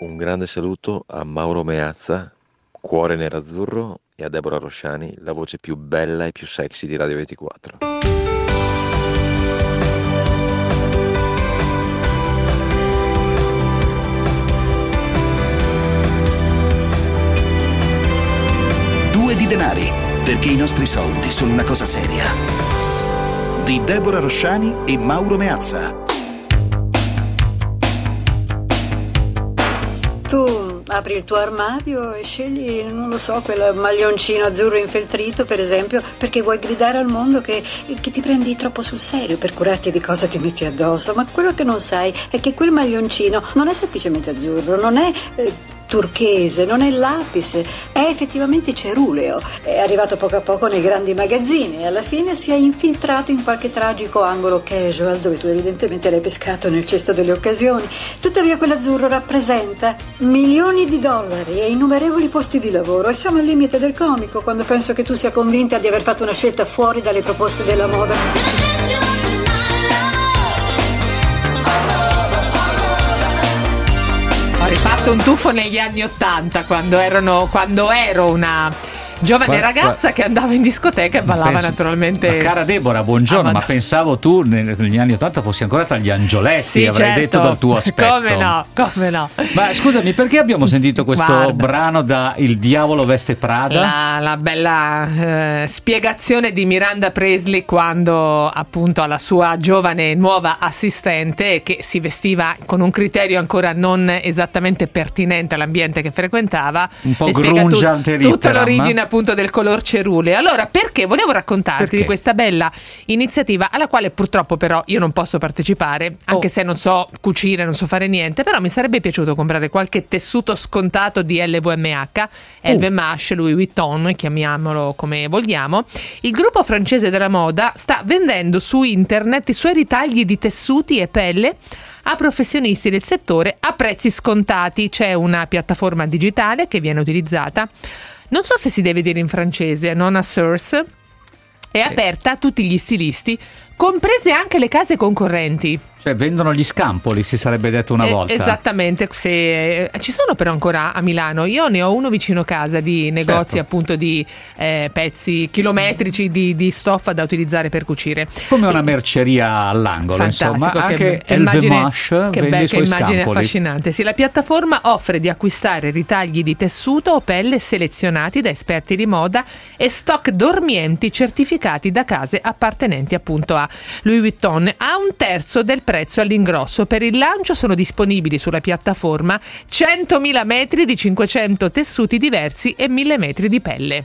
un grande saluto a Mauro Meazza, cuore nerazzurro, e a Deborah Rosciani, la voce più bella e più sexy di Radio 24. Due di denari, perché i nostri soldi sono una cosa seria. Di Deborah Rosciani e Mauro Meazza. Tu apri il tuo armadio e scegli, non lo so, quel maglioncino azzurro infeltrito, per esempio, perché vuoi gridare al mondo che, che ti prendi troppo sul serio per curarti di cosa ti metti addosso. Ma quello che non sai è che quel maglioncino non è semplicemente azzurro, non è. Eh, turchese, non è lapis, è effettivamente ceruleo. È arrivato poco a poco nei grandi magazzini e alla fine si è infiltrato in qualche tragico angolo casual dove tu evidentemente l'hai pescato nel cesto delle occasioni. Tuttavia quell'azzurro rappresenta milioni di dollari e innumerevoli posti di lavoro e siamo al limite del comico quando penso che tu sia convinta di aver fatto una scelta fuori dalle proposte della moda. Ho rifatto un tuffo negli anni Ottanta quando, quando ero una giovane Qua- ragazza qua- che andava in discoteca e ballava Penso- naturalmente. Cara Deborah, buongiorno, Ah, ma ma- pensavo tu negli anni 80 fossi ancora tra gli angioletti, Sì, avrei certo. detto dal tuo aspetto. Come no, come no. Ma scusami, perché abbiamo sentito questo Guarda. brano da Il diavolo veste Prada? La, la bella eh, spiegazione di Miranda Presley quando appunto alla sua giovane nuova assistente che si vestiva con un criterio ancora non esattamente pertinente all'ambiente che frequentava Un po' grunge ante tutta litteram. l'origine appunto del color ceruleo allora perché volevo raccontarti Perché? di questa bella iniziativa alla quale purtroppo però io non posso partecipare anche Oh. se non so cucire non so fare niente però mi sarebbe piaciuto comprare qualche tessuto scontato di LVMH LVMH, Louis Vuitton, chiamiamolo come vogliamo, il gruppo francese della moda sta vendendo su internet i suoi ritagli di tessuti e pelle a professionisti del settore a prezzi scontati. C'è una piattaforma digitale che viene utilizzata. Non so se si deve dire in francese, non a source. È aperta a tutti gli stilisti, comprese anche le case concorrenti. Cioè vendono gli scampoli, si sarebbe detto una Eh, volta. Esattamente, se- eh, ci sono però ancora a Milano. Io ne ho uno vicino casa di negozi Certo. appunto di eh, pezzi chilometrici di, di stoffa da utilizzare per cucire. Come una merceria all'angolo, insomma. Che, Anche che immagine, che vende be- i che suoi immagine scampoli. affascinante. Sì, la piattaforma offre di acquistare ritagli di tessuto o pelle selezionati da esperti di moda e stock dormienti certificati da case appartenenti appunto a Louis Vuitton a un terzo del prezzo all'ingrosso. Per il lancio sono disponibili sulla piattaforma 100.000 metri di 500 tessuti diversi e 1.000 metri di pelle.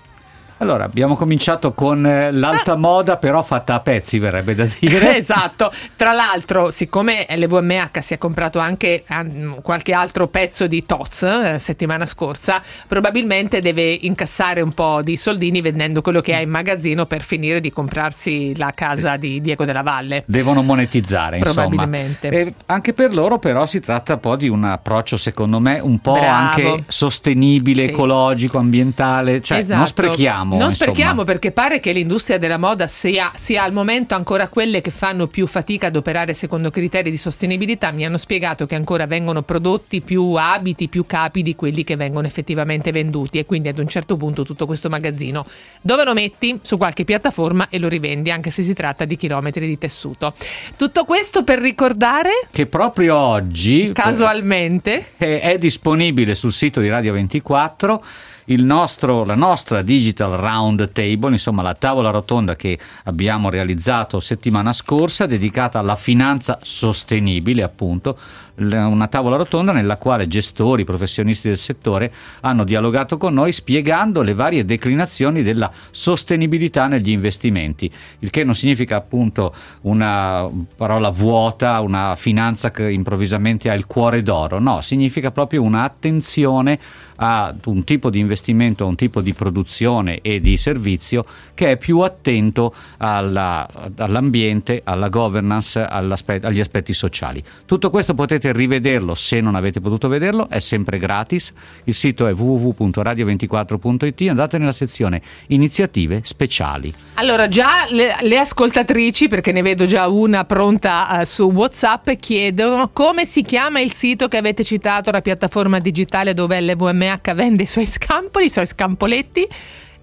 Allora, abbiamo cominciato con eh, l'alta moda, però fatta a pezzi, verrebbe da dire. esatto. Tra l'altro, siccome LVMH si è comprato anche ah, qualche altro pezzo di Toz eh, settimana scorsa, probabilmente deve incassare un po' di soldini vendendo quello che ha in magazzino per finire di comprarsi la casa di Diego della Valle. Devono monetizzare, insomma. Probabilmente. E anche per loro, però, si tratta un po' di un approccio, secondo me, un po' Bravo. anche sostenibile, Sì. ecologico, ambientale. Cioè, non Esatto. Sprechiamo. Non insomma. sprechiamo perché pare che l'industria della moda sia, sia al momento ancora quelle che fanno più fatica ad operare secondo criteri di sostenibilità. Mi hanno spiegato che ancora vengono prodotti più abiti, più capi di quelli che vengono effettivamente venduti e quindi ad un certo punto tutto questo magazzino dove lo metti? Su qualche piattaforma e lo rivendi anche se si tratta di chilometri di tessuto. Tutto questo per ricordare Che proprio oggi casualmente eh, è disponibile sul sito di Radio 24 il nostro, la nostra Digital Round Table, insomma la tavola rotonda che abbiamo realizzato settimana scorsa dedicata alla finanza sostenibile appunto una tavola rotonda nella quale gestori, professionisti del settore hanno dialogato con noi spiegando le varie declinazioni della sostenibilità negli investimenti, il che non significa appunto una parola vuota, una finanza che improvvisamente ha il cuore d'oro, no, significa proprio un'attenzione a un tipo di investimento, a un tipo di produzione e di servizio che è più attento alla- all'ambiente, alla governance, agli aspetti sociali. Tutto questo potete volete rivederlo, se non avete potuto vederlo, è sempre gratis. Il sito è www.radio24.it. Andate nella sezione iniziative speciali. Allora, già le, le ascoltatrici, perché ne vedo già una pronta uh, su WhatsApp, chiedono come si chiama il sito che avete citato, la piattaforma digitale dove LVMH vende i suoi scampoli, i suoi scampoletti.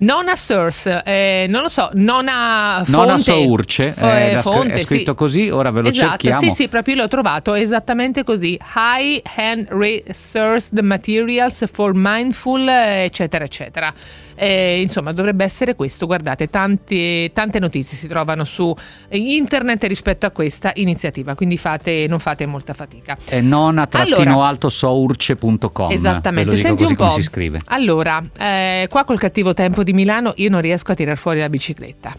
Nona source, eh, non lo so, nona fonte. Nona source, eh, da- fonte, è scritto sì. così, ora ve lo esatto, cerchiamo. Sì, sì, proprio l'ho trovato esattamente così. High Hand Resourced Materials for Mindful, eh, eccetera, eccetera. Eh, insomma, dovrebbe essere questo. Guardate, tanti- tante notizie si trovano su internet rispetto a questa iniziativa, quindi fate, non fate molta fatica. È nona Allora. alto source.com. Esattamente, senti così un po'. si scrive. Allora, eh, qua col cattivo tempo di Milano io non riesco a tirar fuori la bicicletta.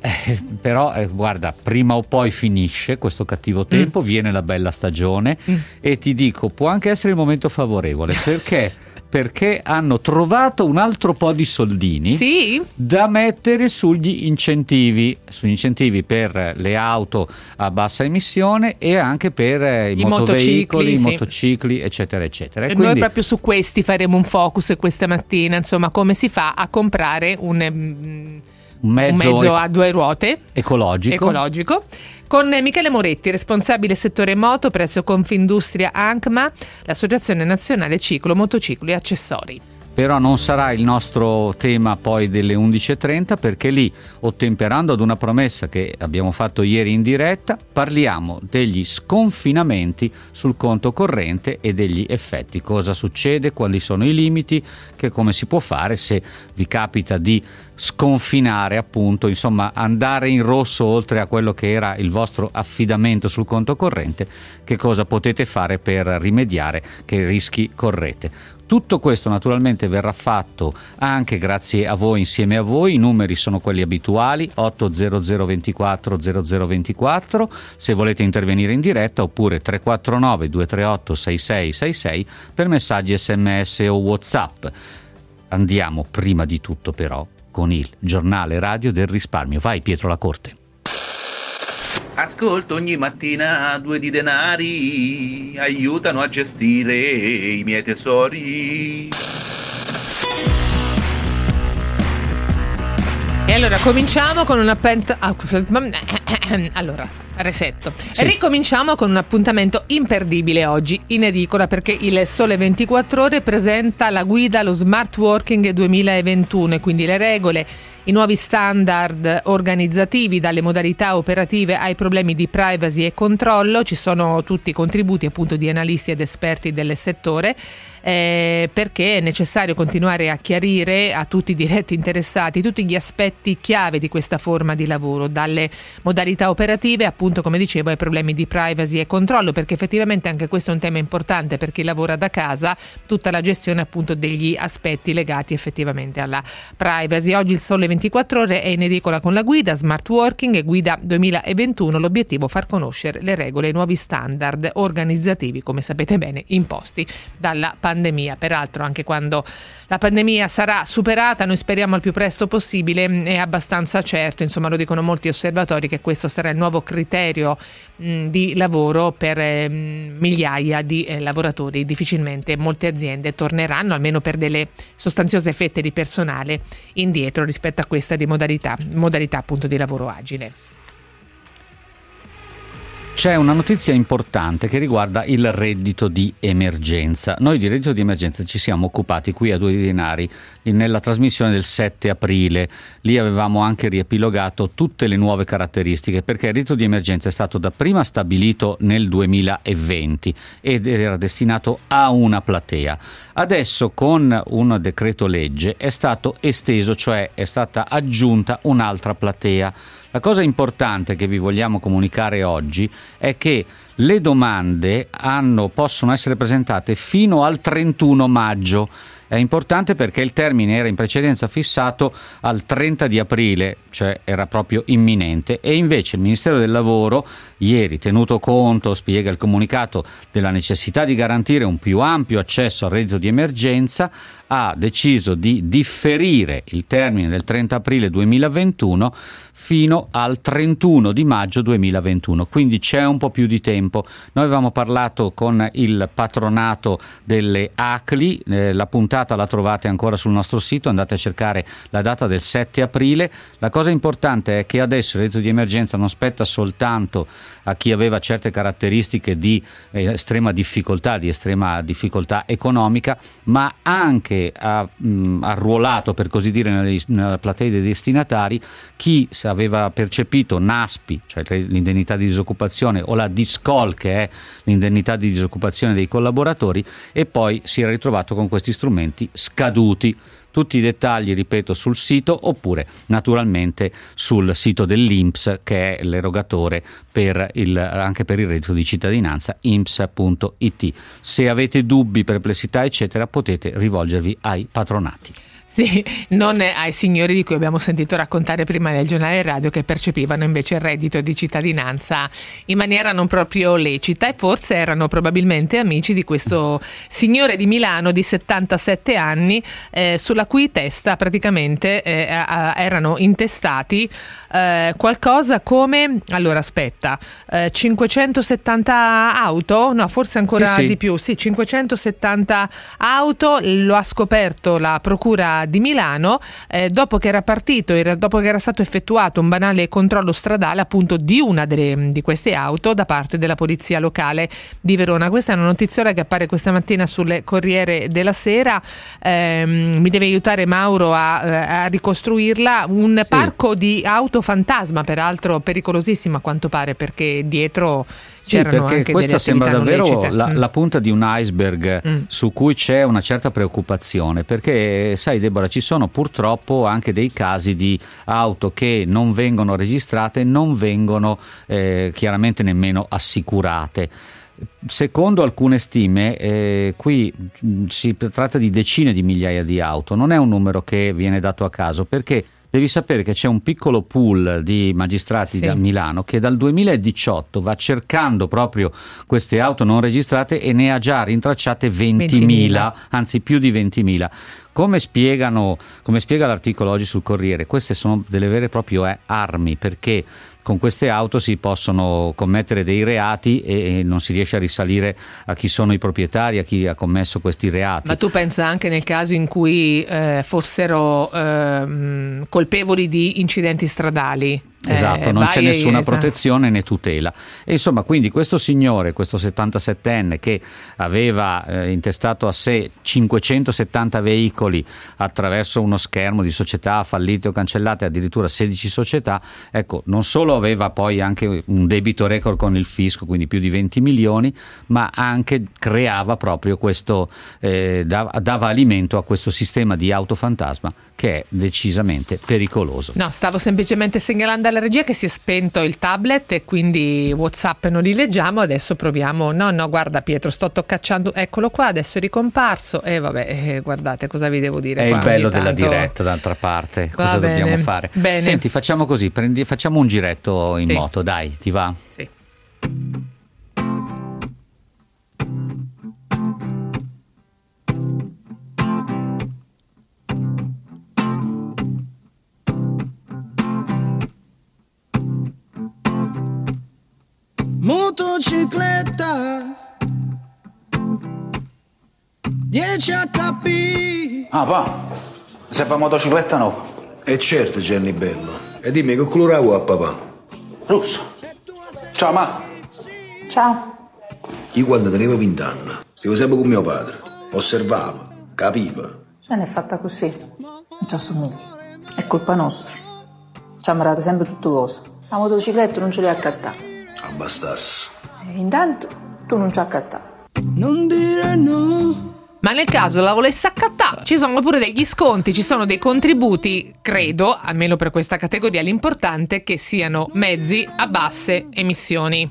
Eh, però eh, guarda, prima o poi finisce questo cattivo tempo, viene la bella stagione Mm. e ti dico, può anche essere il momento favorevole perché? Perché hanno trovato un altro po' di soldini Sì? da mettere sugli incentivi, sugli incentivi per le auto a bassa emissione e anche per i, I motoveicoli, i motocicli, sì. motocicli, eccetera, eccetera. E E quindi- Noi proprio su questi faremo un focus questa mattina, insomma, come si fa a comprare un, mm, un mezzo, un mezzo e- a due ruote ecologico. ecologico. Con Michele Moretti, responsabile settore moto presso Confindustria ANCMA, l'Associazione Nazionale Ciclo, Motocicli e Accessori. Però non sarà il nostro tema poi delle 11.30 perché lì, ottemperando ad una promessa che abbiamo fatto ieri in diretta, parliamo degli sconfinamenti sul conto corrente e degli effetti. Cosa succede, quali sono i limiti, che come si può fare se vi capita di sconfinare appunto, insomma andare in rosso oltre a quello che era il vostro affidamento sul conto corrente, che cosa potete fare per rimediare, che rischi correte. Tutto questo naturalmente verrà fatto anche grazie a voi, insieme a voi, i numeri sono quelli abituali 80024 0024 se volete intervenire in diretta oppure 349 238 6666 per messaggi sms o whatsapp. Andiamo prima di tutto però con il giornale radio del risparmio. Vai Pietro La Corte. Ascolto ogni mattina due di denari, aiutano a gestire i miei tesori. E allora cominciamo con un appento. ah, Allora, resetto. Sì. Ricominciamo con un appuntamento imperdibile oggi in edicola perché il Sole 24 Ore presenta la guida allo Smart Working 2021 e quindi le regole, i nuovi standard organizzativi dalle modalità operative ai problemi di privacy e controllo. Ci sono tutti i contributi appunto di analisti ed esperti del settore eh, perché è necessario continuare a chiarire a tutti i diretti interessati tutti gli aspetti chiave di questa forma di lavoro, dalle modalità operative appunto come dicevo ai problemi di privacy e controllo, perché effettivamente anche questo è un tema importante per chi lavora da casa, tutta la gestione appunto degli aspetti legati effettivamente alla privacy. Oggi il Sole 24 ore è in edicola con la guida Smart Working e guida 2021, l'obiettivo far conoscere le regole e i nuovi standard organizzativi, come sapete bene, imposti dalla pandemia. Peraltro anche quando la pandemia sarà superata, noi speriamo al più presto possibile, è abbastanza certo, insomma lo dicono molti osservatori, che questo sarà il nuovo criterio mh, di lavoro per mh, migliaia di eh, lavoratori. Difficilmente molte aziende torneranno, almeno per delle sostanziose fette di personale, indietro rispetto a questa di modalità, modalità appunto di lavoro agile. C'è una notizia importante che riguarda il reddito di emergenza. Noi di reddito di emergenza ci siamo occupati qui a Due Denari nella trasmissione del 7 aprile. Lì avevamo anche riepilogato tutte le nuove caratteristiche perché il reddito di emergenza è stato dapprima stabilito nel 2020 ed era destinato a una platea. Adesso con un decreto legge è stato esteso, cioè è stata aggiunta un'altra platea. La cosa importante che vi vogliamo comunicare oggi è che le domande hanno- possono essere presentate fino al 31 maggio. È importante perché il termine era in precedenza fissato al 30 di aprile, cioè era proprio imminente, e invece il Ministero del Lavoro, ieri tenuto conto, spiega il comunicato, della necessità di garantire un più ampio accesso al reddito di emergenza, ha deciso di differire il termine del 30 aprile 2021 fino al 31 di maggio 2021. Quindi c'è un po' più di tempo. Noi avevamo parlato con il patronato delle ACLI, eh, la puntata la trovate ancora sul nostro sito, andate a cercare la data del 7 aprile. La cosa importante è che adesso il reddito di emergenza non spetta soltanto a chi aveva certe caratteristiche di eh, estrema difficoltà, di estrema difficoltà economica, ma anche ha mh, arruolato, per così dire, nella platea dei destinatari chi aveva percepito NASPI, cioè l'indennità di disoccupazione, o la DISCOL, che è l'indennità di disoccupazione dei collaboratori, e poi si era ritrovato con questi strumenti scaduti. Tutti i dettagli, ripeto, sul sito oppure naturalmente sul sito dell'INPS che è l'erogatore per il, anche per il reddito di cittadinanza, imps.it. Se avete dubbi, perplessità, eccetera, potete rivolgervi ai patronati. Sì, non ai signori di cui abbiamo sentito raccontare prima nel giornale radio che percepivano invece il reddito di cittadinanza in maniera non proprio lecita e forse erano probabilmente amici di questo signore di Milano di 77 anni eh, sulla cui testa praticamente eh, erano intestati eh, qualcosa come, allora aspetta, 570 eh, auto? No, forse ancora sì, sì. di più, sì, 570 auto, lo ha scoperto la procura di Milano eh, dopo che era partito, era, dopo che era stato effettuato un banale controllo stradale appunto di una delle, di queste auto da parte della polizia locale di Verona. Questa è una notiziola che appare questa mattina sul Corriere della Sera, eh, mi deve aiutare Mauro a, eh, a ricostruirla, un sì. parco di auto fantasma, peraltro pericolosissimo a quanto pare perché dietro sì, perché questa sembra davvero la, mm. la, punta di un iceberg mm. su cui c'è una certa preoccupazione, perché sai Deborah, ci sono purtroppo anche dei casi di auto che non vengono registrate, non vengono eh, chiaramente nemmeno assicurate. Secondo alcune stime, eh, qui mm, si tratta di decine di migliaia di auto, non è un numero che viene dato a caso perché devi sapere che c'è un piccolo pool di magistrati sì. da Milano che dal 2018 va cercando proprio queste auto non registrate e ne ha già rintracciate 20.000, 20.000. anzi più di 20.000. Come, spiegano, come spiega l'articolo oggi sul Corriere, queste sono delle vere e proprie eh, armi perché con queste auto si possono commettere dei reati e non si riesce a risalire a chi sono i proprietari, a chi ha commesso questi reati. Ma tu pensa anche nel caso in cui eh, fossero eh, colpevoli di incidenti stradali? Esatto, eh, non c'è nessuna esatto. protezione né tutela. E insomma, quindi questo signore, questo 77enne che aveva eh, intestato a sé 570 veicoli attraverso uno schermo di società fallite o cancellate, addirittura 16 società, ecco, non solo aveva poi anche un debito record con il fisco, quindi più di 20 milioni, ma anche creava proprio questo, eh, dava, dava alimento a questo sistema di autofantasma che è decisamente pericoloso. No, stavo semplicemente segnalando alla regia che si è spento il tablet e quindi WhatsApp non li leggiamo. Adesso proviamo. No, no, guarda Pietro, sto toccacciando. Eccolo qua, adesso è ricomparso. E eh, vabbè, eh, guardate cosa vi devo dire. È qua, il bello della tanto... diretta, d'altra parte. Va cosa bene. dobbiamo fare? Bene. Senti, facciamo così, prendi, facciamo un giretto in sì. moto, dai, ti va? Sì. Motocicletta 10 HP Ah pa, se fa motocicletta no? E certo Gianni Bello. E dimmi che colore vuoi a papà? Rosso Ciao ma. Ciao. Io quando tenevo 20 anni Stavo sempre con mio padre. Osservavo, capiva. Se n'è fatta così. Non ci assomiglia È colpa nostra. Ci ammirate sempre tutto cosa La motocicletta non ce l'hai accattata. Abbastasse. E intanto tu non ci accattare. Non dire no. Ma nel caso la volesse accattare, ci sono pure degli sconti, ci sono dei contributi, credo, almeno per questa categoria, l'importante è che siano mezzi a basse emissioni.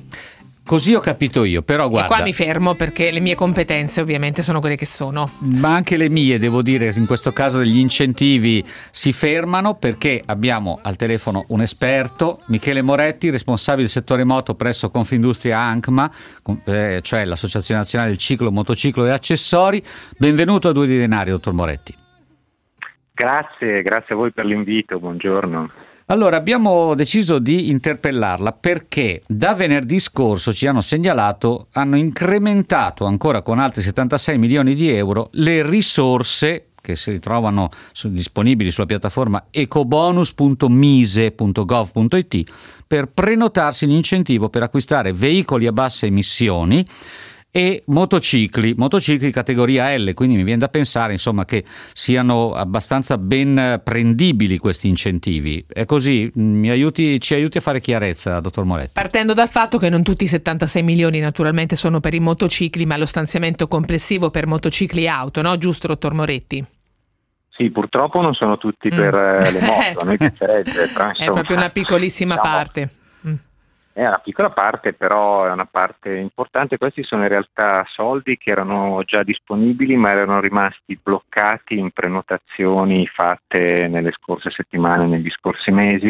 Così ho capito io, però guarda. E qua mi fermo perché le mie competenze ovviamente sono quelle che sono. Ma anche le mie, devo dire, in questo caso degli incentivi si fermano perché abbiamo al telefono un esperto, Michele Moretti, responsabile del settore moto presso Confindustria ANCMA, eh, cioè l'Associazione Nazionale del Ciclo, Motociclo e Accessori. Benvenuto a Due di Denari, dottor Moretti. Grazie, grazie a voi per l'invito, buongiorno. Allora, abbiamo deciso di interpellarla perché da venerdì scorso ci hanno segnalato, hanno incrementato ancora con altri 76 milioni di euro le risorse che si trovano su, disponibili sulla piattaforma ecobonus.mise.gov.it per prenotarsi l'incentivo per acquistare veicoli a basse emissioni e motocicli, motocicli categoria L, quindi mi viene da pensare insomma, che siano abbastanza ben prendibili questi incentivi. È così? Mi aiuti, ci aiuti a fare chiarezza, dottor Moretti? Partendo dal fatto che non tutti i 76 milioni naturalmente sono per i motocicli, ma lo stanziamento complessivo per motocicli e auto, no? Giusto, dottor Moretti? Sì, purtroppo non sono tutti per eh, le moto, a noi piacerebbe. È proprio una piccolissima diciamo, parte. È una piccola parte, però è una parte importante. Questi sono in realtà soldi che erano già disponibili, ma erano rimasti bloccati in prenotazioni fatte nelle scorse settimane, negli scorsi mesi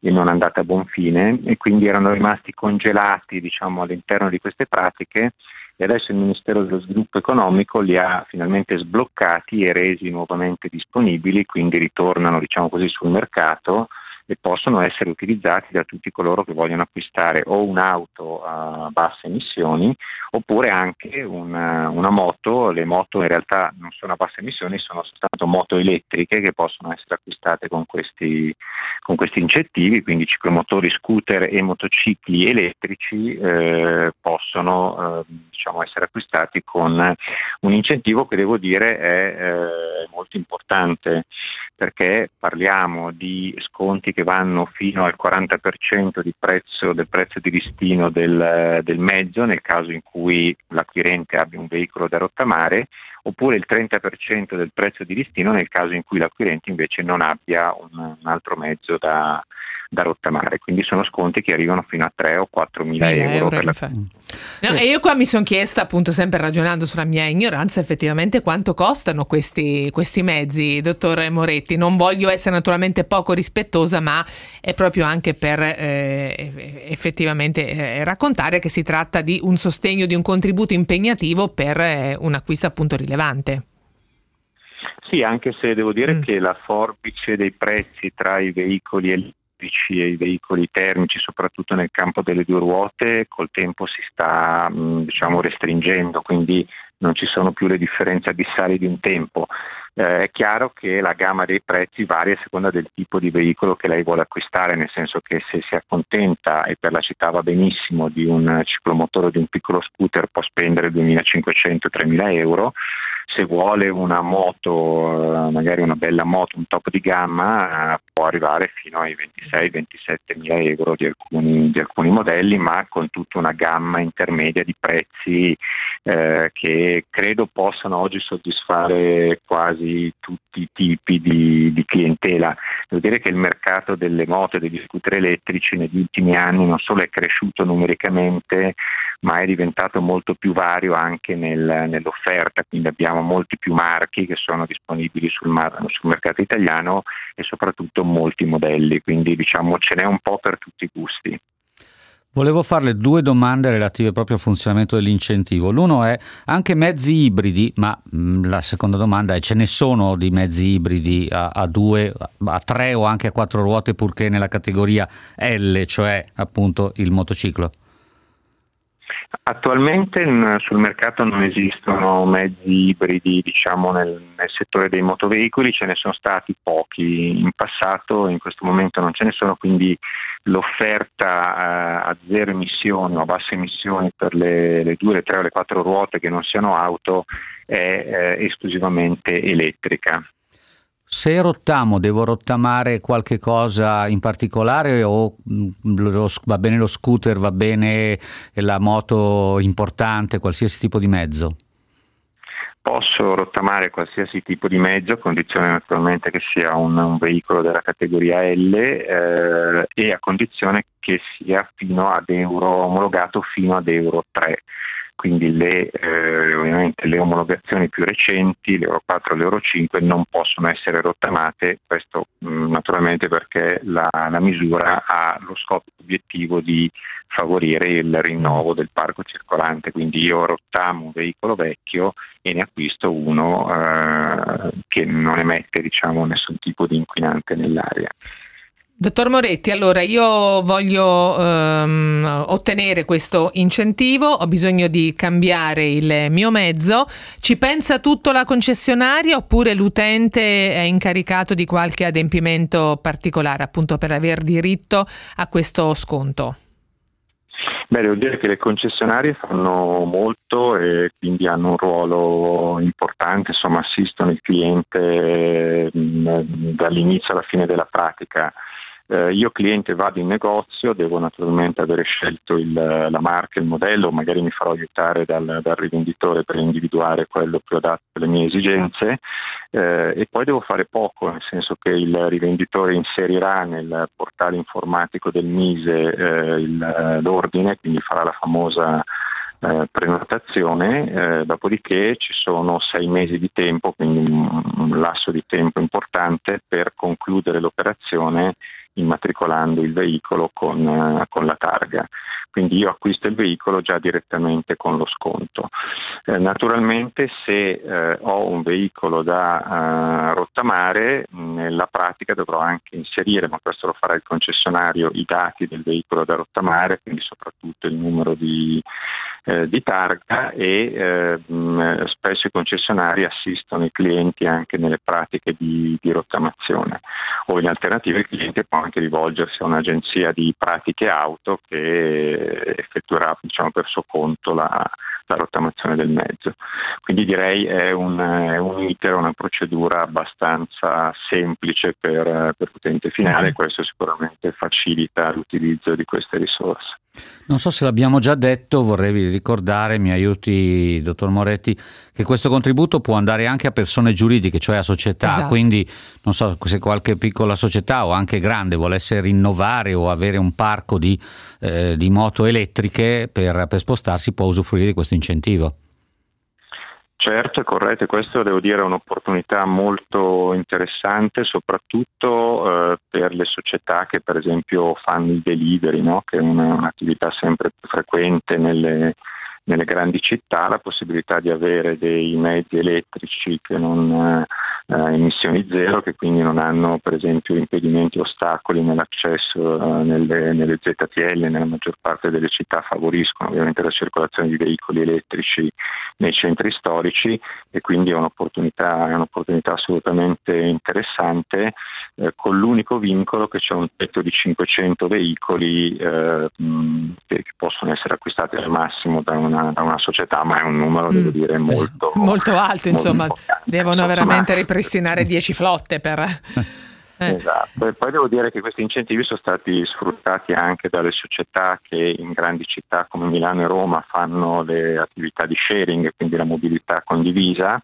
e non andate a buon fine e quindi erano rimasti congelati diciamo, all'interno di queste pratiche e adesso il Ministero dello Sviluppo Economico li ha finalmente sbloccati e resi nuovamente disponibili, quindi ritornano diciamo così, sul mercato e possono essere utilizzati da tutti coloro che vogliono acquistare o un'auto a basse emissioni oppure anche una, una moto, le moto in realtà non sono a basse emissioni, sono soltanto moto elettriche che possono essere acquistate con questi, con questi incentivi, quindi ciclomotori, scooter e motocicli elettrici eh, possono eh, diciamo essere acquistati con un incentivo che devo dire è eh, molto importante perché parliamo di sconti che vanno fino al 40% di prezzo, del prezzo di listino del, del, mezzo nel caso in cui l'acquirente abbia un veicolo da rottamare oppure il 30% del prezzo di listino nel caso in cui l'acquirente invece non abbia un, un altro mezzo da, da rottamare, quindi sono sconti che arrivano fino a 3 o 4 mila euro. euro per la... no, e io qua mi sono chiesta, appunto, sempre ragionando sulla mia ignoranza, effettivamente quanto costano questi, questi mezzi, dottore Moretti. Non voglio essere naturalmente poco rispettosa, ma è proprio anche per eh, effettivamente eh, raccontare che si tratta di un sostegno, di un contributo impegnativo per eh, un acquisto appunto rilevante. Sì, anche se devo dire mm. che la forbice dei prezzi tra i veicoli elettrici e i veicoli termici, soprattutto nel campo delle due ruote, col tempo si sta diciamo, restringendo, quindi non ci sono più le differenze abissali di un tempo. Eh, è chiaro che la gamma dei prezzi varia a seconda del tipo di veicolo che lei vuole acquistare, nel senso che se si accontenta e per la città va benissimo di un ciclomotore o di un piccolo scooter può spendere 2.500-3.000 euro, se vuole una moto, eh, magari una bella moto, un top di gamma, eh, può arrivare fino ai 26-27 mila euro di alcuni, di alcuni, modelli, ma con tutta una gamma intermedia di prezzi eh, che credo possano oggi soddisfare quasi tutti i tipi di, di, clientela. Devo dire che il mercato delle moto e degli scooter elettrici negli ultimi anni non solo è cresciuto numericamente, ma è diventato molto più vario anche nel, nell'offerta, quindi abbiamo molti più marchi che sono disponibili sul, mar- sul, mercato italiano e soprattutto molti modelli, quindi diciamo ce n'è un po' per tutti i gusti. Volevo farle due domande relative proprio al funzionamento dell'incentivo. L'uno è anche mezzi ibridi, ma mh, la seconda domanda è ce ne sono di mezzi ibridi a, a due, a tre o anche a quattro ruote purché nella categoria L, cioè appunto il motociclo? Attualmente sul mercato non esistono mezzi ibridi diciamo, nel, nel, settore dei motoveicoli, ce ne sono stati pochi in passato, in questo momento non ce ne sono, quindi l'offerta eh, a zero emissioni o a basse emissioni per le, le due, le tre o le quattro ruote che non siano auto è eh, esclusivamente elettrica. Se rottamo, devo rottamare qualche cosa in particolare o mm, lo, va bene lo scooter, va bene la moto importante, qualsiasi tipo di mezzo? Posso rottamare qualsiasi tipo di mezzo, a condizione naturalmente che sia un, un veicolo della categoria L eh, e a condizione che sia fino ad euro omologato fino ad euro 3 quindi le, eh, le omologazioni più recenti, l'Euro 4 e l'Euro 5, non possono essere rottamate, questo mh, mm, naturalmente perché la, la, misura ha lo scopo obiettivo di favorire il rinnovo del parco circolante, quindi io rottamo un veicolo vecchio e ne acquisto uno eh, che non emette diciamo, nessun tipo di inquinante nell'aria. Dottor Moretti, allora io voglio ehm, ottenere questo incentivo, ho bisogno di cambiare il mio mezzo. Ci pensa tutto la concessionaria oppure l'utente è incaricato di qualche adempimento particolare appunto per aver diritto a questo sconto? Beh, devo dire che le concessionarie fanno molto e quindi hanno un ruolo importante, insomma assistono il cliente mh, dall'inizio alla fine della pratica. Eh, io cliente vado in negozio, devo naturalmente avere scelto il, la marca, il modello, magari mi farò aiutare dal, dal rivenditore per individuare quello più adatto alle mie esigenze. Eh, e poi devo fare poco, nel senso che il rivenditore inserirà nel portale informatico del Mise eh, il, l'ordine, quindi farà la famosa eh, prenotazione, eh, dopodiché ci sono sei mesi di tempo, quindi un, un lasso di tempo importante per concludere l'operazione immatricolando il veicolo con, uh, con, la targa. Quindi io acquisto il veicolo già direttamente con lo sconto. Eh, naturalmente se eh, ho un veicolo da uh, rottamare, nella pratica dovrò anche inserire, ma questo lo farà il concessionario, i dati del veicolo da rottamare, quindi soprattutto il numero di, eh, di targa e eh, mh, spesso i concessionari assistono i clienti anche nelle pratiche di, di rottamazione o in alternativa il cliente può anche rivolgersi a un'agenzia di pratiche auto che effettuerà diciamo, per suo conto la, la rottamazione del mezzo. Quindi direi è un, è un iter, una procedura abbastanza semplice per, per l'utente finale e questo sicuramente facilita l'utilizzo di queste risorse. Non so se l'abbiamo già detto, vorrei ricordare, mi aiuti dottor Moretti, che questo contributo può andare anche a persone giuridiche, cioè a società, esatto. quindi non so se qualche piccola società o anche grande volesse rinnovare o avere un parco di, eh, di moto elettriche per, per spostarsi può usufruire di questo incentivo. Certo, è corretto, questo devo dire è un'opportunità molto interessante, soprattutto eh, per le società che per esempio fanno il delivery, no? che è una, un'attività sempre più frequente nelle, nelle grandi città la possibilità di avere dei mezzi elettrici che non eh, eh emissioni zero, che quindi non hanno per esempio impedimenti o ostacoli nell'accesso eh, nelle, nelle, ZTL, nella maggior parte delle città favoriscono ovviamente la circolazione di veicoli elettrici nei centri storici e quindi è un'opportunità, è un'opportunità assolutamente interessante eh, con l'unico vincolo che c'è un tetto di 500 veicoli eh, mh, che possono essere acquistati al massimo da una una, da una società, ma è un numero, mm. devo dire, molto, molto alto. Insomma, devono veramente ripristinare 10 flotte per. Eh. Esatto, e poi devo dire che questi incentivi sono stati sfruttati anche dalle società che in grandi città come Milano e Roma fanno le attività di sharing, quindi la mobilità condivisa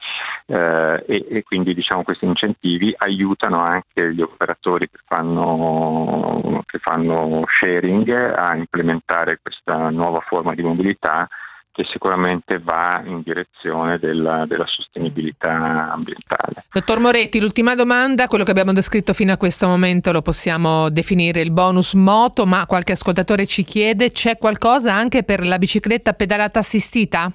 eh, e, e, quindi diciamo, questi incentivi aiutano anche gli operatori che fanno, che fanno sharing a implementare questa nuova forma di mobilità che sicuramente va in direzione della, della, sostenibilità ambientale. Dottor Moretti, l'ultima domanda, quello che abbiamo descritto fino a questo momento lo possiamo definire il bonus moto, ma qualche ascoltatore ci chiede, c'è qualcosa anche per la bicicletta pedalata assistita?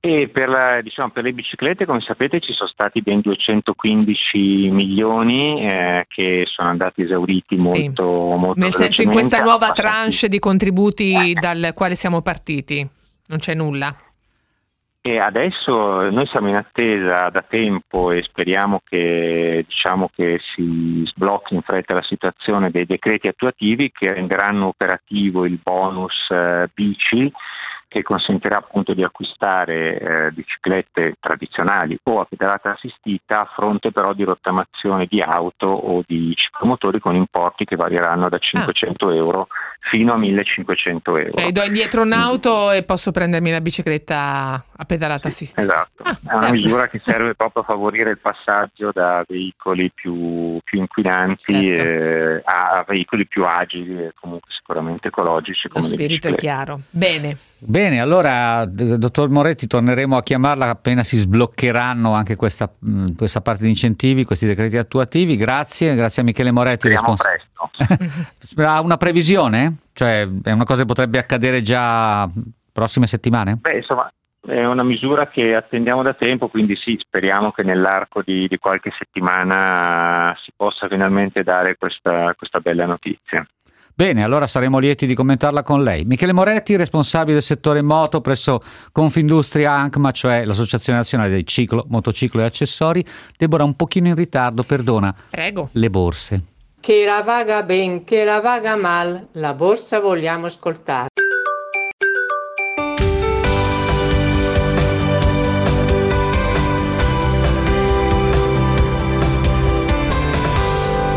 E per, la, diciamo, per, le biciclette, come sapete, ci sono stati ben 215 milioni eh, che sono andati esauriti molto, sì. molto Nel senso in questa nuova tranche di contributi dal quale siamo partiti. Non c'è nulla. E adesso noi siamo in attesa da tempo e speriamo che, diciamo, che si sblocchi in fretta la situazione dei decreti attuativi che renderanno operativo il bonus eh, bici che consentirà appunto di acquistare eh, biciclette tradizionali o a pedalata assistita a fronte però di rottamazione di auto o di ciclomotori con importi che varieranno da 500 ah. euro fino a 1500 euro. Cioè, do indietro un'auto e posso prendermi la bicicletta a pedalata assistita. Esatto, ah, è una misura che serve proprio a favorire il passaggio da veicoli più, più inquinanti certo. eh, a veicoli più agili e comunque sicuramente ecologici. Lo spirito è chiaro. Bene. Bene, allora dottor Moretti torneremo a chiamarla appena si sbloccheranno anche questa, questa parte di incentivi, questi decreti attuativi. Grazie, grazie a Michele Moretti. Speriamo presto. ha una previsione? Cioè è una cosa che potrebbe accadere già prossime settimane? Beh, insomma, è una misura che attendiamo da tempo, quindi sì, speriamo che nell'arco di, di qualche settimana si possa finalmente dare questa, questa bella notizia. Bene, allora saremo lieti di commentarla con lei. Michele Moretti, responsabile del settore moto presso Confindustria ANCMA, cioè l'Associazione Nazionale dei Ciclo, Motociclo e Accessori. Deborah, un pochino in ritardo, perdona. Prego. Le borse. Che la vaga ben, che la vaga mal, la borsa vogliamo ascoltare.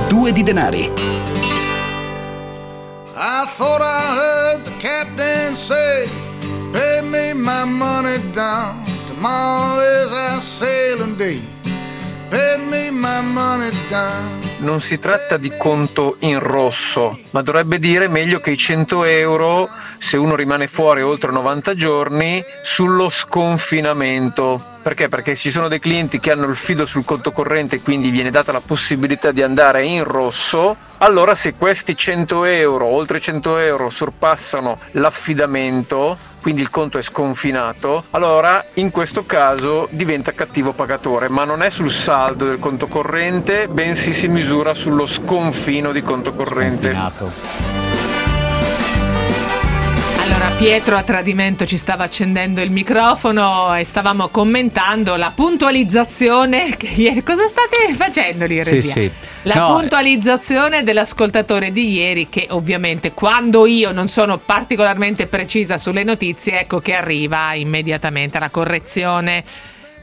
Due di denari. Non si tratta di conto in rosso, ma dovrebbe dire meglio che i 100 euro, se uno rimane fuori oltre 90 giorni, sullo sconfinamento. Perché? Perché ci sono dei clienti che hanno il fido sul conto corrente e quindi viene data la possibilità di andare in rosso. Allora se questi 100 euro, oltre 100 euro, sorpassano l'affidamento, quindi il conto è sconfinato, allora in questo caso diventa cattivo pagatore, ma non è sul saldo del conto corrente, bensì si misura sullo sconfino di conto corrente. Allora Pietro a tradimento ci stava accendendo il microfono e stavamo commentando la puntualizzazione che ieri cosa state facendo lì in Sì, regia? sì. La No, puntualizzazione dell'ascoltatore di ieri che ovviamente quando io non sono particolarmente precisa sulle notizie ecco che arriva immediatamente la correzione.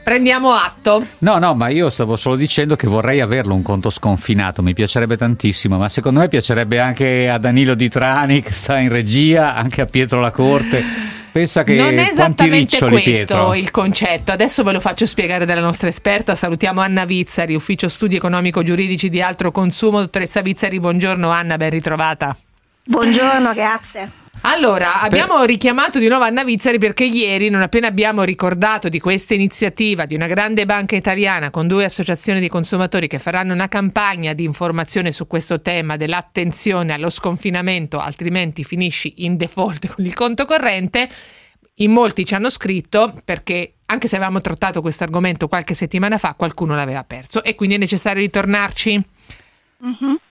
Prendiamo atto. No, no, ma io stavo solo dicendo che vorrei averlo un conto sconfinato, mi piacerebbe tantissimo, ma secondo me piacerebbe anche a Danilo Di Trani che sta in regia, anche a Pietro Lacorte. Pensa che non è quanti esattamente riccioli, questo Pietro. il concetto. Adesso ve lo faccio spiegare dalla nostra esperta. Salutiamo Anna Vizzari, ufficio studi economico-giuridici di altro consumo. Dottoressa Vizzari, buongiorno Anna, ben ritrovata. Buongiorno, grazie. Allora, abbiamo richiamato di nuovo Anna Vizzari perché ieri, non appena abbiamo ricordato di questa iniziativa di una grande banca italiana con due associazioni di consumatori che faranno una campagna di informazione su questo tema dell'attenzione allo sconfinamento, altrimenti finisci in default con il conto corrente, in molti ci hanno scritto perché anche se avevamo trattato questo argomento qualche settimana fa, qualcuno l'aveva perso e quindi è necessario ritornarci.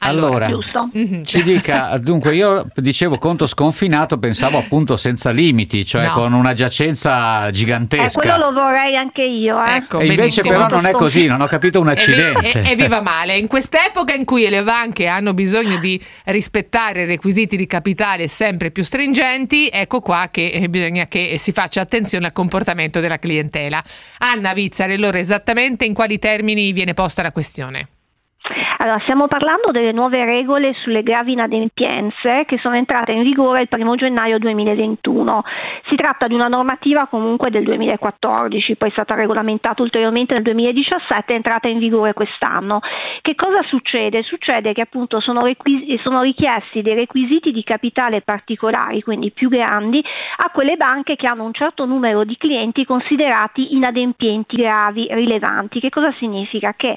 Allora, giusto. ci dica, dunque io dicevo conto sconfinato, pensavo appunto senza limiti, cioè No. con una giacenza Eh, gigantesca. quello lo vorrei anche io. Eh. Ecco, e invece però non è così, non ho capito un accidente. E, viva male. In quest'epoca in cui le banche hanno bisogno di rispettare requisiti di capitale sempre più stringenti, ecco qua che eh, bisogna che si faccia attenzione al comportamento della clientela. Anna Vizzari, allora esattamente in quali termini viene posta la questione? Allora, stiamo parlando delle nuove regole sulle gravi inadempienze che sono entrate in vigore il primo gennaio 2021. Si tratta di una normativa comunque del 2014, poi è stata regolamentata ulteriormente nel 2017 e è entrata in vigore quest'anno. Che cosa succede? Succede che appunto sono, requis- sono richiesti dei requisiti di capitale particolari, quindi più grandi, a quelle banche che hanno un certo numero di clienti considerati inadempienti gravi, rilevanti. Che cosa significa? Che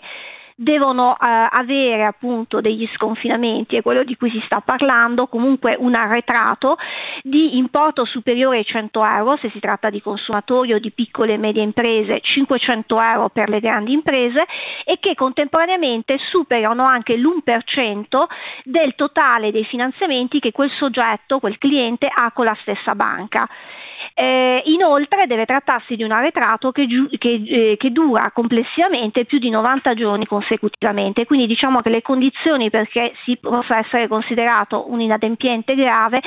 devono eh, avere appunto degli sconfinamenti, è quello di cui si sta parlando, comunque un arretrato di importo superiore ai 100 euro se si tratta di consumatori o di piccole e medie imprese, 500 euro per le grandi imprese e che contemporaneamente superano anche l'1% del totale dei finanziamenti che quel soggetto, quel cliente ha con la stessa banca. Eh, inoltre deve trattarsi di un arretrato che, giu- che, eh, che dura complessivamente più di 90 giorni consecutivamente, quindi diciamo che le condizioni perché si possa essere considerato un inadempiente grave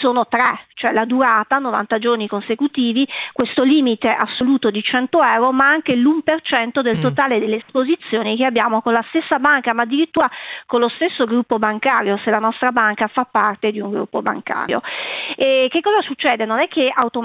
sono tre, cioè la durata 90 giorni consecutivi, questo limite assoluto di 100 euro, ma anche l'1% del totale delle esposizioni che abbiamo con la stessa banca, ma addirittura con lo stesso gruppo bancario, se la nostra banca fa parte di un gruppo bancario. E che cosa succede? Non è che automaticamente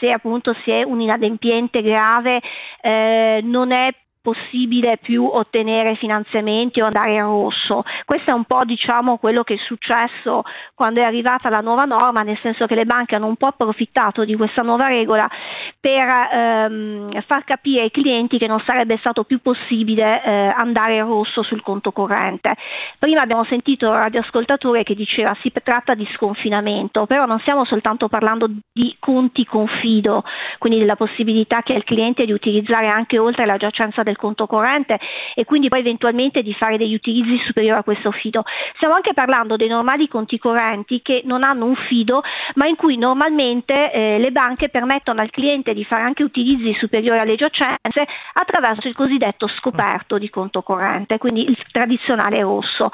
se appunto si è un inadempiente grave eh, non è possibile più ottenere finanziamenti o andare in rosso. Questo è un po' diciamo quello che è successo quando è arrivata la nuova norma, nel senso che le banche hanno un po' approfittato di questa nuova regola per ehm, far capire ai clienti che non sarebbe stato più possibile eh, andare in rosso sul conto corrente. Prima abbiamo sentito il radioascoltatore che diceva si tratta di sconfinamento, però non stiamo soltanto parlando di conti confido, quindi della possibilità che il cliente di utilizzare anche oltre la giacenza del conto corrente e quindi poi eventualmente di fare degli utilizzi superiori a questo fido. Stiamo anche parlando dei normali conti correnti che non hanno un fido, ma in cui normalmente eh, le banche permettono al cliente di fare anche utilizzi superiori alle giacenze attraverso il cosiddetto scoperto di conto corrente, quindi il tradizionale rosso.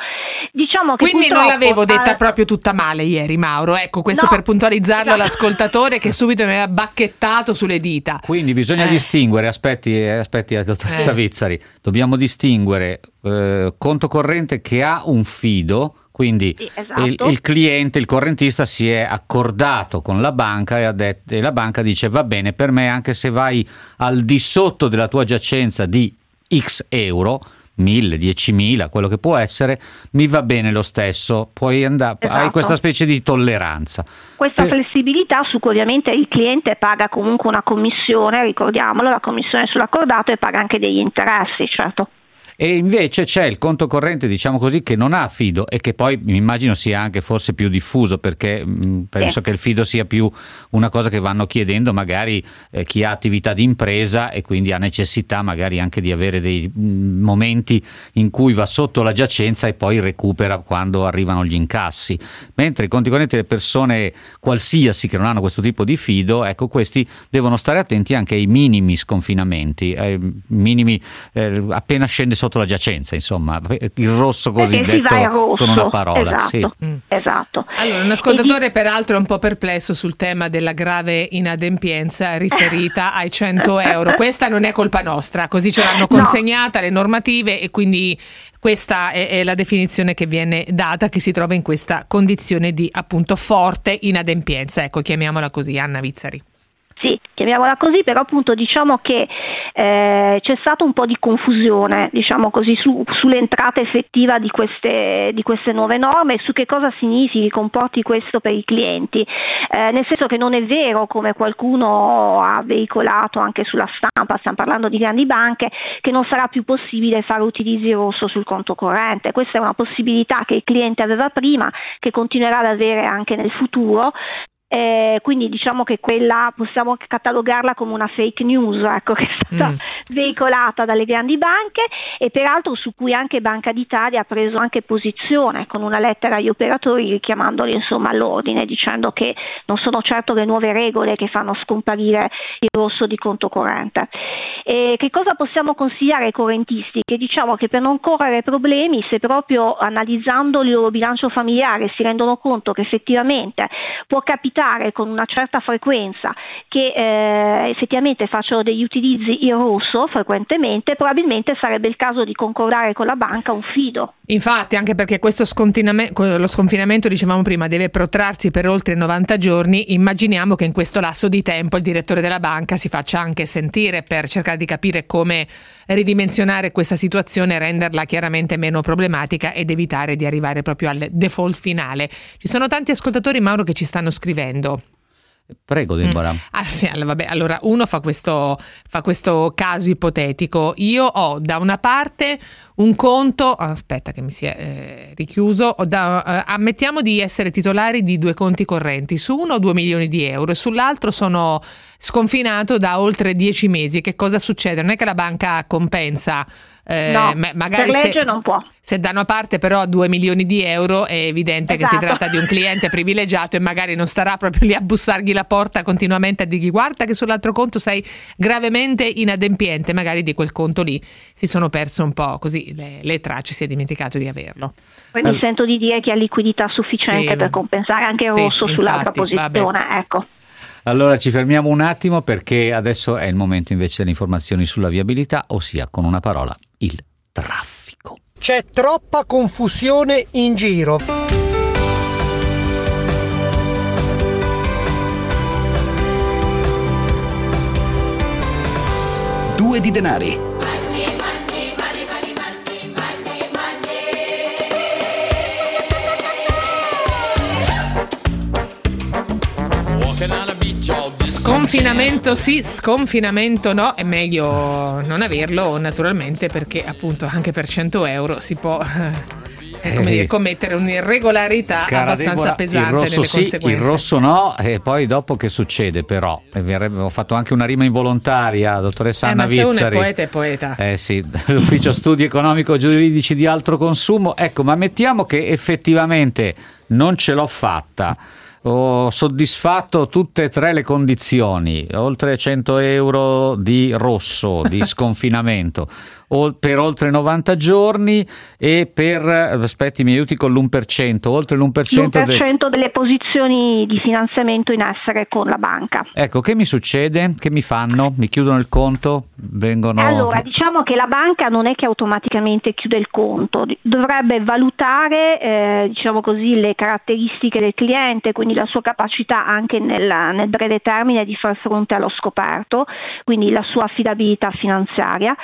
Diciamo che quindi non l'avevo eh, detta proprio tutta male ieri, Mauro. Ecco, questo No, per puntualizzarlo esatto. all'ascoltatore che subito mi aveva bacchettato sulle dita. Quindi bisogna Eh. distinguere, aspetti, eh, aspetti eh, dottoressa Eh. Vizzari, dobbiamo distinguere eh, conto corrente che ha un fido, quindi Sì, esatto. il, il cliente, il correntista si è accordato con la banca e, ha det- e la banca dice va bene per me anche se vai al di sotto della tua giacenza di X euro, 1000, 10.000, quello che può essere, mi va bene lo stesso, puoi andare, hai Esatto. questa specie di tolleranza. Questa Eh. flessibilità su cui ovviamente il cliente paga comunque una commissione, ricordiamolo, la commissione sull'accordato e paga anche degli interessi, certo. E invece c'è il conto corrente, diciamo così, che non ha fido e che poi mi immagino sia anche forse più diffuso perché mh, penso che il fido sia più una cosa che vanno chiedendo magari eh, chi ha attività di impresa e quindi ha necessità magari anche di avere dei mh, momenti in cui va sotto la giacenza e poi recupera quando arrivano gli incassi. Mentre i conti correnti delle persone qualsiasi che non hanno questo tipo di fido, ecco, questi devono stare attenti anche ai minimi sconfinamenti, ai minimi eh, appena scende sotto la giacenza, insomma, il rosso cosiddetto rosso. con una parola. Esatto. sì. esatto. Allora, un ascoltatore peraltro è un po' perplesso sul tema della grave inadempienza riferita ai 100 euro. Questa non è colpa nostra, così ce l'hanno consegnata le normative e quindi questa è, è la definizione che viene data, che si trova in questa condizione di appunto forte inadempienza. Ecco, chiamiamola così, Anna Vizzari. Sì, chiamiamola così, però appunto diciamo che eh, c'è stata un po' di confusione, diciamo così, su- sull'entrata effettiva di queste, di queste nuove norme e su che cosa significhi, comporti questo per i clienti. Eh, nel senso che non è vero, come qualcuno ha veicolato anche sulla stampa, stiamo parlando di grandi banche, che non sarà più possibile fare utilizzi rosso sul conto corrente. Questa è una possibilità che il cliente aveva prima, che continuerà ad avere anche nel futuro. Eh, quindi diciamo che quella possiamo catalogarla come una fake news ecco, che è stata veicolata dalle grandi banche e peraltro su cui anche Banca d'Italia ha preso anche posizione con una lettera agli operatori richiamandoli insomma all'ordine dicendo che non sono certo le nuove regole che fanno scomparire il rosso di conto corrente. E che cosa possiamo consigliare ai correntisti? Che diciamo che per non correre problemi se proprio analizzando il loro bilancio familiare si rendono conto che effettivamente può capitare con una certa frequenza che eh, effettivamente facciano degli utilizzi in rosso frequentemente, probabilmente sarebbe il caso di concordare con la banca un fido. Infatti, anche perché questo lo sconfinamento, dicevamo prima, deve protrarsi per oltre 90 giorni, immaginiamo che in questo lasso di tempo il direttore della banca si faccia anche sentire per cercare di capire come ridimensionare questa situazione, renderla chiaramente meno problematica ed evitare di arrivare proprio al default finale. Ci sono tanti ascoltatori, Mauro, che ci stanno scrivendo. Prego, Deborah. Ah, sì, vabbè, allora uno fa questo, fa questo caso ipotetico. Io ho da una parte un conto, aspetta che mi si è eh, richiuso, da- eh, ammettiamo di essere titolari di due conti correnti, su uno 2 milioni di euro e sull'altro sono sconfinato da oltre 10 mesi. Che cosa succede? Non è che la banca compensa. Eh, no, ma- magari per se- legge non può. se da una parte però 2 milioni di euro è evidente che si Esatto. tratta di un cliente privilegiato e magari non starà proprio lì a bussargli la porta continuamente a dirgli guarda che sull'altro conto sei gravemente inadempiente, magari di quel conto lì si sono perse un po' così le, le tracce, si è dimenticato di averlo. Poi mi sento di dire che ha liquidità sufficiente Sì. per compensare anche il Sì, rosso sull'altra infatti, vabbè. posizione. Ecco. Allora ci fermiamo un attimo perché adesso è il momento invece delle informazioni sulla viabilità, ossia con una parola il traffico. C'è troppa confusione in giro. Due di denari. Confinamento sì, sconfinamento no, è meglio non averlo naturalmente perché appunto anche per 100 euro si può... eh, come dire, commettere un'irregolarità Cara abbastanza Deborah, pesante il rosso nelle sì, conseguenze. il rosso no, e poi dopo che succede però? E avrebbe- Ho fatto anche una rima involontaria, dottoressa Eh, Anna ma se uno è Vizzari. poeta è poeta. Eh sì, l'ufficio studi economico-giuridici di altro consumo. Ecco, ma mettiamo che effettivamente non ce l'ho fatta. Ho soddisfatto tutte e tre le condizioni, oltre 100 euro di rosso, di sconfinamento, per oltre 90 giorni e per, aspetti, mi aiuti con l'1%, oltre l'1% del... L'1% delle posizioni di finanziamento in essere con la banca. Ecco, che mi succede? Che mi fanno? Mi chiudono il conto? Vengono... Allora, diciamo che la banca non è che automaticamente chiude il conto, dovrebbe valutare eh, diciamo così, le caratteristiche del cliente, quindi la sua capacità anche nel, nel breve termine di far fronte allo scoperto, quindi la sua affidabilità finanziaria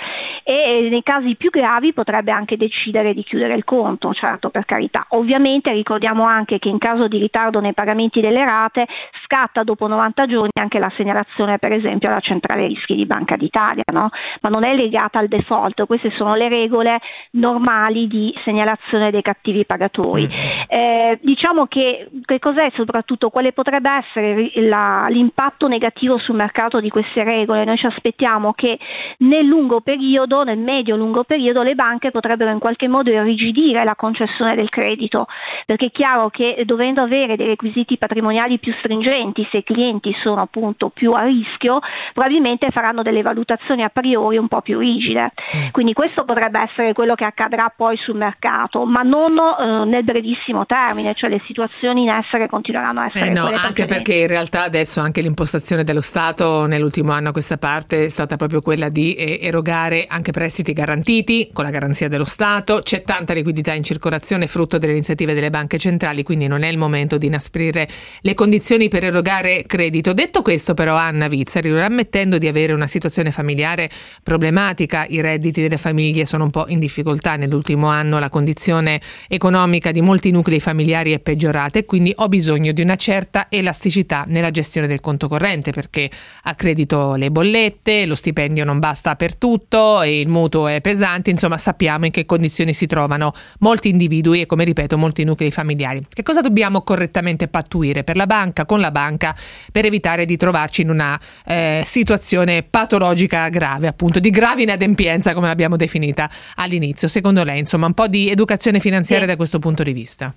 e nei casi più gravi potrebbe anche decidere di chiudere il conto, certo per carità. Ovviamente ricordiamo anche che in caso di ritardo nei pagamenti delle rate scatta dopo 90 giorni anche la segnalazione per esempio alla centrale rischi di Banca d'Italia, no? ma non è legata al default, queste sono le regole normali di segnalazione dei cattivi pagatori. Eh, diciamo che, che cos'è soprattutto quale potrebbe essere la- l'impatto negativo sul mercato di queste regole? Noi ci aspettiamo che nel lungo periodo, nel medio-lungo periodo, le banche potrebbero in qualche modo irrigidire la concessione del credito, perché è chiaro che dovendo avere dei requisiti patrimoniali più stringenti, se i clienti sono appunto più a rischio, probabilmente faranno delle valutazioni a priori un po' più rigide. Quindi questo potrebbe essere quello che accadrà poi sul mercato, ma non eh, nel brevissimo termine, cioè le situazioni in essere continueranno a essere Eh no, anche perché in realtà adesso anche l'impostazione dello Stato nell'ultimo anno a questa parte è stata proprio quella di eh, erogare anche prestiti garantiti con la garanzia dello Stato, c'è tanta liquidità in circolazione frutto delle iniziative delle banche centrali, quindi non è il momento di inasprire le condizioni per erogare credito. Detto questo però Anna Vizzari, ammettendo di avere una situazione familiare problematica, i redditi delle famiglie sono un po' in difficoltà nell'ultimo anno, la condizione economica di molti nuclei familiari è peggiorata e quindi ho bisogno di una certa elasticità nella gestione del conto corrente perché a credito le bollette, lo stipendio non basta per tutto e il mutuo è pesante, insomma sappiamo in che condizioni si trovano molti individui e come ripeto molti nuclei familiari. Che cosa dobbiamo correttamente pattuire per la banca, con la banca, per evitare di trovarci in una eh, situazione patologica grave, appunto di grave inadempienza come l'abbiamo definita all'inizio. Secondo lei, insomma, un po' di educazione finanziaria da questo punto di vista?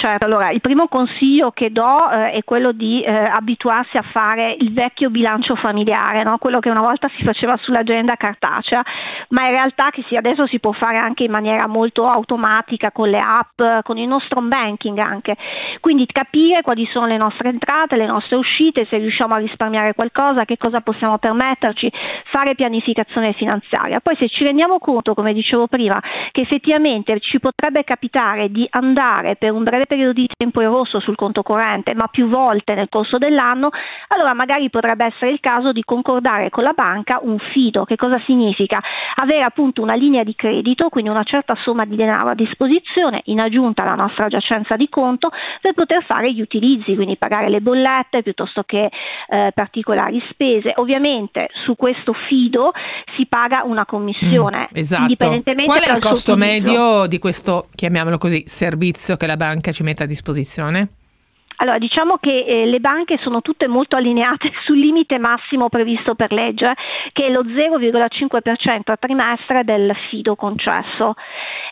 Certo, allora il primo consiglio che do eh, è quello di eh, abituarsi a fare il vecchio bilancio familiare, no? quello che una volta si faceva sull'agenda cartacea, ma in realtà che si, adesso si può fare anche in maniera molto automatica con le app, con il nostro banking anche. Quindi capire quali sono le nostre entrate, le nostre uscite, se riusciamo a risparmiare qualcosa, che cosa possiamo permetterci, fare pianificazione finanziaria. Poi se ci rendiamo conto, come dicevo prima, che effettivamente ci potrebbe capitare di andare per un breve periodo di tempo in rosso sul conto corrente, ma più volte nel corso dell'anno, allora magari potrebbe essere il caso di concordare con la banca un fido. Che cosa significa? Avere appunto una linea di credito, quindi una certa somma di denaro a disposizione in aggiunta alla nostra giacenza di conto per poter fare gli utilizzi, quindi pagare le bollette piuttosto che eh, particolari spese. Ovviamente su questo fido si paga una commissione. Esatto. indipendentemente Qual è il costo medio di questo, chiamiamolo così, servizio che la banca ci mette a disposizione? Allora, diciamo che eh, le banche sono tutte molto allineate sul limite massimo previsto per legge, che è lo 0,5% a trimestre del fido concesso.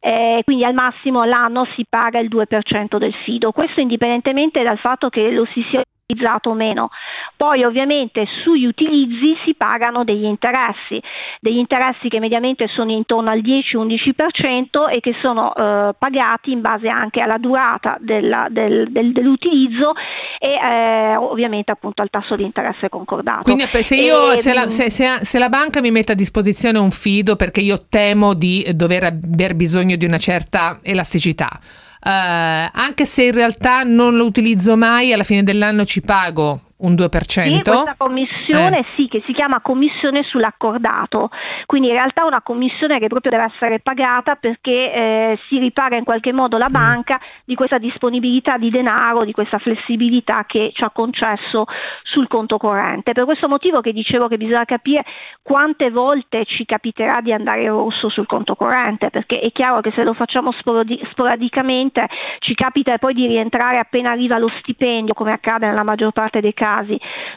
Eh, quindi al massimo all'anno si paga il 2% del fido. Questo indipendentemente dal fatto che lo si sia utilizzato o meno. Poi ovviamente sugli utilizzi si pagano degli interessi, degli interessi che mediamente sono intorno al 10-11% e che sono eh, pagati in base anche alla durata della- del- del- dell'utilizzo e eh, ovviamente appunto al tasso di interesse concordato. Quindi se, io, E, se, la, se- se- se la banca mi mette a disposizione un fido perché io temo di dover aver bisogno di una certa elasticità, eh, anche se in realtà non lo utilizzo mai, alla fine dell'anno ci pago un 2%. Sì, questa commissione Eh. sì, che si chiama commissione sull'accordato, quindi in realtà è una commissione che proprio deve essere pagata perché eh, si ripaga in qualche modo Mm. la banca di questa disponibilità di denaro, di questa flessibilità che ci ha concesso sul conto corrente. Per questo motivo che dicevo che bisogna capire quante volte ci capiterà di andare rosso sul conto corrente, perché è chiaro che se lo facciamo sporadi- sporadicamente ci capita poi di rientrare appena arriva lo stipendio, come accade nella maggior parte dei casi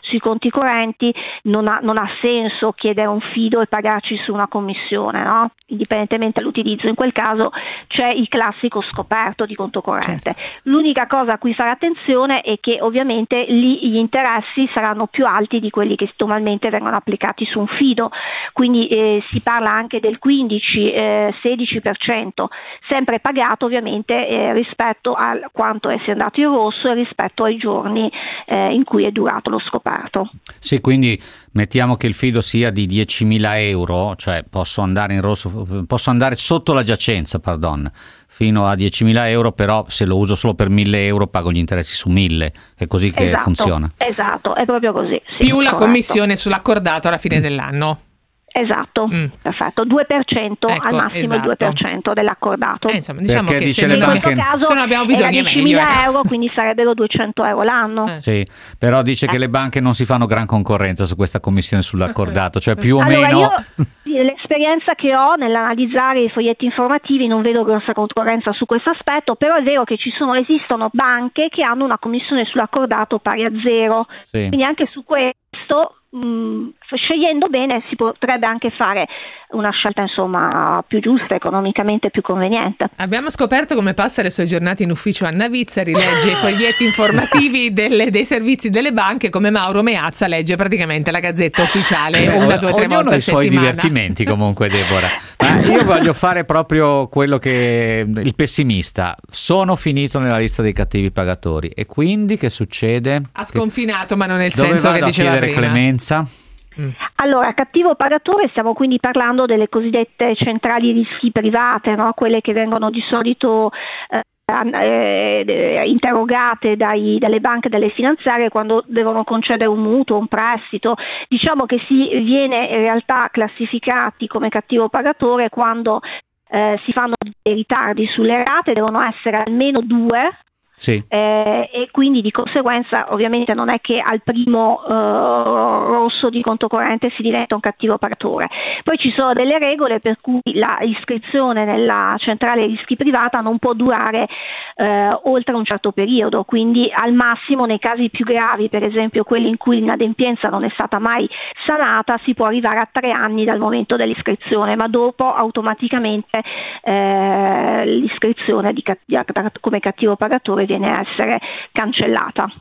sui conti correnti, non ha, non ha senso chiedere un fido e pagarci su una commissione, no? indipendentemente dall'utilizzo. In quel caso c'è il classico scoperto di conto corrente. L'unica cosa a cui fare attenzione è che ovviamente lì gli interessi saranno più alti di quelli che normalmente vengono applicati su un fido, quindi eh, si parla anche del 15-16%, sempre pagato ovviamente eh, rispetto a quanto è andato in rosso e rispetto ai giorni eh, in cui è durato lo scoperto. Sì, quindi mettiamo che il fido sia di 10.000 euro, cioè posso andare in rosso, posso andare sotto la giacenza, pardon, fino a 10.000 euro, però se lo uso solo per 1.000 euro pago gli interessi su 1.000, è così che esatto, funziona. Esatto, è proprio così. sì, Più la corretto. commissione sull'accordato alla fine dell'anno. Esatto, perfetto, 2% al Mm. Ecco, massimo esatto. il 2% dell'accordato. Eh, insomma, diciamo Perché che dice se, le in non- questo banche- caso se non abbiamo bisogno è 10.000 meglio. ecco. euro, quindi sarebbero 200 euro l'anno. Sì, però dice che le banche non si fanno gran concorrenza su questa commissione sull'accordato, cioè più o allora, meno... io l'esperienza che ho nell'analizzare i foglietti informativi non vedo grossa concorrenza su questo aspetto, però è vero che ci sono, esistono banche che hanno una commissione sull'accordato pari a zero. Sì. Quindi anche su questo, mh, scegliendo bene, si potrebbe anche fare una scelta insomma più giusta, economicamente più conveniente. Abbiamo scoperto come passa le sue giornate in ufficio Anna Vizzari, legge i foglietti informativi delle- dei servizi delle banche, come Mauro Meazza legge praticamente la gazzetta ufficiale Beh, una, due, tre ognuno volte ha a i suoi settimana. divertimenti comunque Deborah ma io voglio fare proprio quello che il pessimista sono finito nella lista dei cattivi pagatori e quindi che succede? Ha sconfinato, ma non nel Dove senso vado che a diceva chiedere prima. Clemenza? Allora, cattivo pagatore, stiamo quindi parlando delle cosiddette centrali rischi private, no? quelle che vengono di solito eh, eh, interrogate dai- dalle banche e dalle finanziarie quando devono concedere un mutuo, un prestito. Diciamo che si viene in realtà classificati come cattivo pagatore quando eh, si fanno dei ritardi sulle rate, devono essere almeno due Sì. eh, e quindi di conseguenza ovviamente non è che al primo eh, rosso di conto corrente si diventa un cattivo pagatore. Poi ci sono delle regole per cui la iscrizione nella centrale rischi privata non può durare eh, oltre un certo periodo, quindi al massimo nei casi più gravi, per esempio quelli in cui l'inadempienza non è stata mai sanata, si può arrivare a tre anni dal momento dell'iscrizione, ma dopo automaticamente eh, l'iscrizione di di- come cattivo pagatore viene a essere cancellata.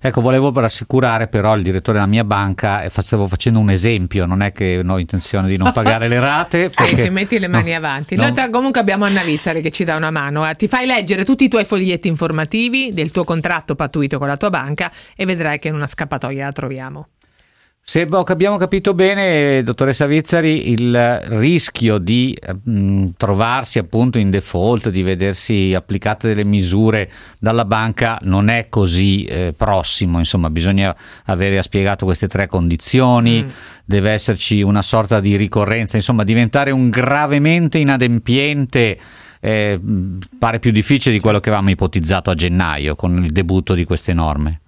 Ecco, volevo rassicurare però il direttore della mia banca e facevo facendo un esempio, non è che ho intenzione di non pagare le rate. Sì, perché- se metti le mani no, avanti. no. Noi comunque abbiamo Anna Vizzari che ci dà una mano. eh. Ti fai leggere tutti i tuoi foglietti informativi del tuo contratto pattuito con la tua banca e vedrai che in una scappatoia la troviamo. Se ho- abbiamo capito bene, dottoressa Vizzari, il rischio di mh, trovarsi appunto in default, di vedersi applicate delle misure dalla banca non è così eh, prossimo, insomma bisogna avere spiegato queste tre condizioni, deve esserci una sorta di ricorrenza, insomma diventare un gravemente inadempiente eh, mh, pare più difficile di quello che avevamo ipotizzato a gennaio con il debutto di queste norme.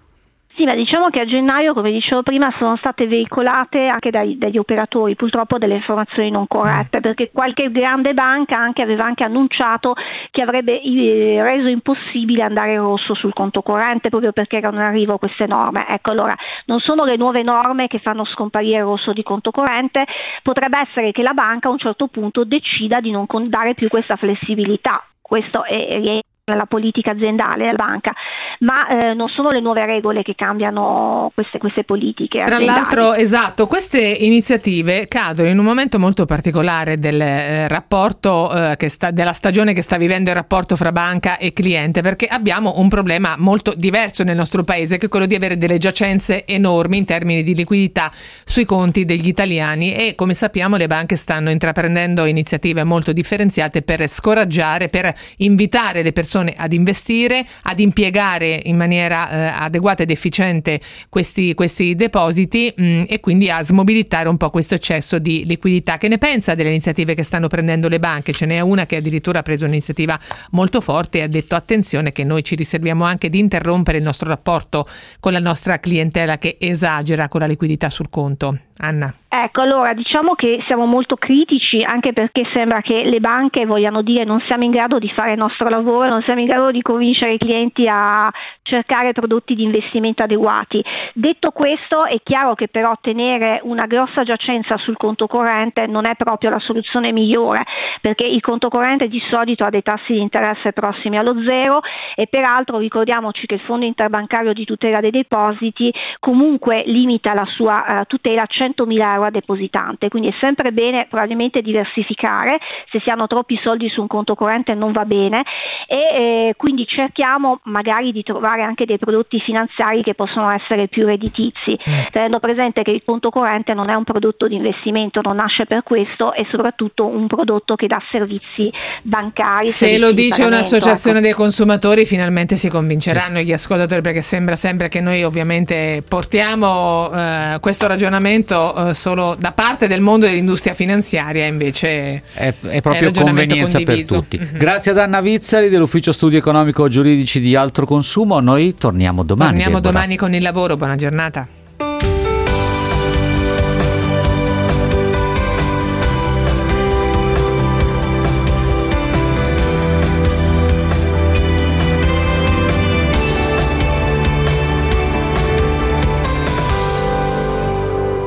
Sì, ma diciamo che a gennaio, come dicevo prima, sono state veicolate anche dai- dagli operatori purtroppo delle informazioni non corrette, perché qualche grande banca anche aveva anche annunciato che avrebbe eh, reso impossibile andare rosso sul conto corrente proprio perché erano in arrivo queste norme. Ecco, allora, non sono le nuove norme che fanno scomparire il rosso di conto corrente, potrebbe essere che la banca a un certo punto decida di non dare più questa flessibilità. Questo è, nella politica aziendale della banca, ma eh, non sono le nuove regole che cambiano queste, queste politiche. Tra aziendali. l'altro, esatto, queste iniziative cadono in un momento molto particolare del eh, rapporto eh, che sta- della stagione che sta vivendo il rapporto fra banca e cliente, perché abbiamo un problema molto diverso nel nostro paese, che è quello di avere delle giacenze enormi in termini di liquidità sui conti degli italiani e come sappiamo le banche stanno intraprendendo iniziative molto differenziate per scoraggiare, per invitare le persone ad investire, ad impiegare in maniera eh, adeguata ed efficiente questi, questi depositi mh, e quindi a smobilitare un po' questo eccesso di liquidità. Che ne pensa delle iniziative che stanno prendendo le banche? Ce n'è una che addirittura ha preso un'iniziativa molto forte e ha detto attenzione che noi ci riserviamo anche di interrompere il nostro rapporto con la nostra clientela che esagera con la liquidità sul conto. Anna. Ecco, allora diciamo che siamo molto critici anche perché sembra che le banche vogliano dire non siamo in grado di fare il nostro lavoro, non siamo in grado di convincere i clienti a cercare prodotti di investimento adeguati. Detto questo, è chiaro che però tenere una grossa giacenza sul conto corrente non è proprio la soluzione migliore, perché il conto corrente di solito ha dei tassi di interesse prossimi allo zero e peraltro ricordiamoci che il Fondo interbancario di tutela dei depositi comunque limita la sua uh, tutela a 100.000 euro a depositante, quindi è sempre bene probabilmente diversificare, se si hanno troppi soldi su un conto corrente non va bene e eh, quindi cerchiamo magari di trovare anche dei prodotti finanziari che possono essere più redditizi, mm. tenendo presente che il conto corrente non è un prodotto di investimento, non nasce per questo, è soprattutto un prodotto che dà servizi bancari. Se servizi lo dice un'associazione ecco. dei consumatori finalmente si convinceranno sì. gli ascoltatori perché sembra sempre che noi ovviamente portiamo eh, questo ragionamento eh, solo da parte del mondo dell'industria finanziaria invece è, è proprio è convenienza condiviso. per tutti. Mm-hmm. Grazie ad Anna Vizzari dell'Ufficio Studi Economico Giuridici di Altro Consumo, noi torniamo domani. Torniamo Deborah. domani con il lavoro, buona giornata.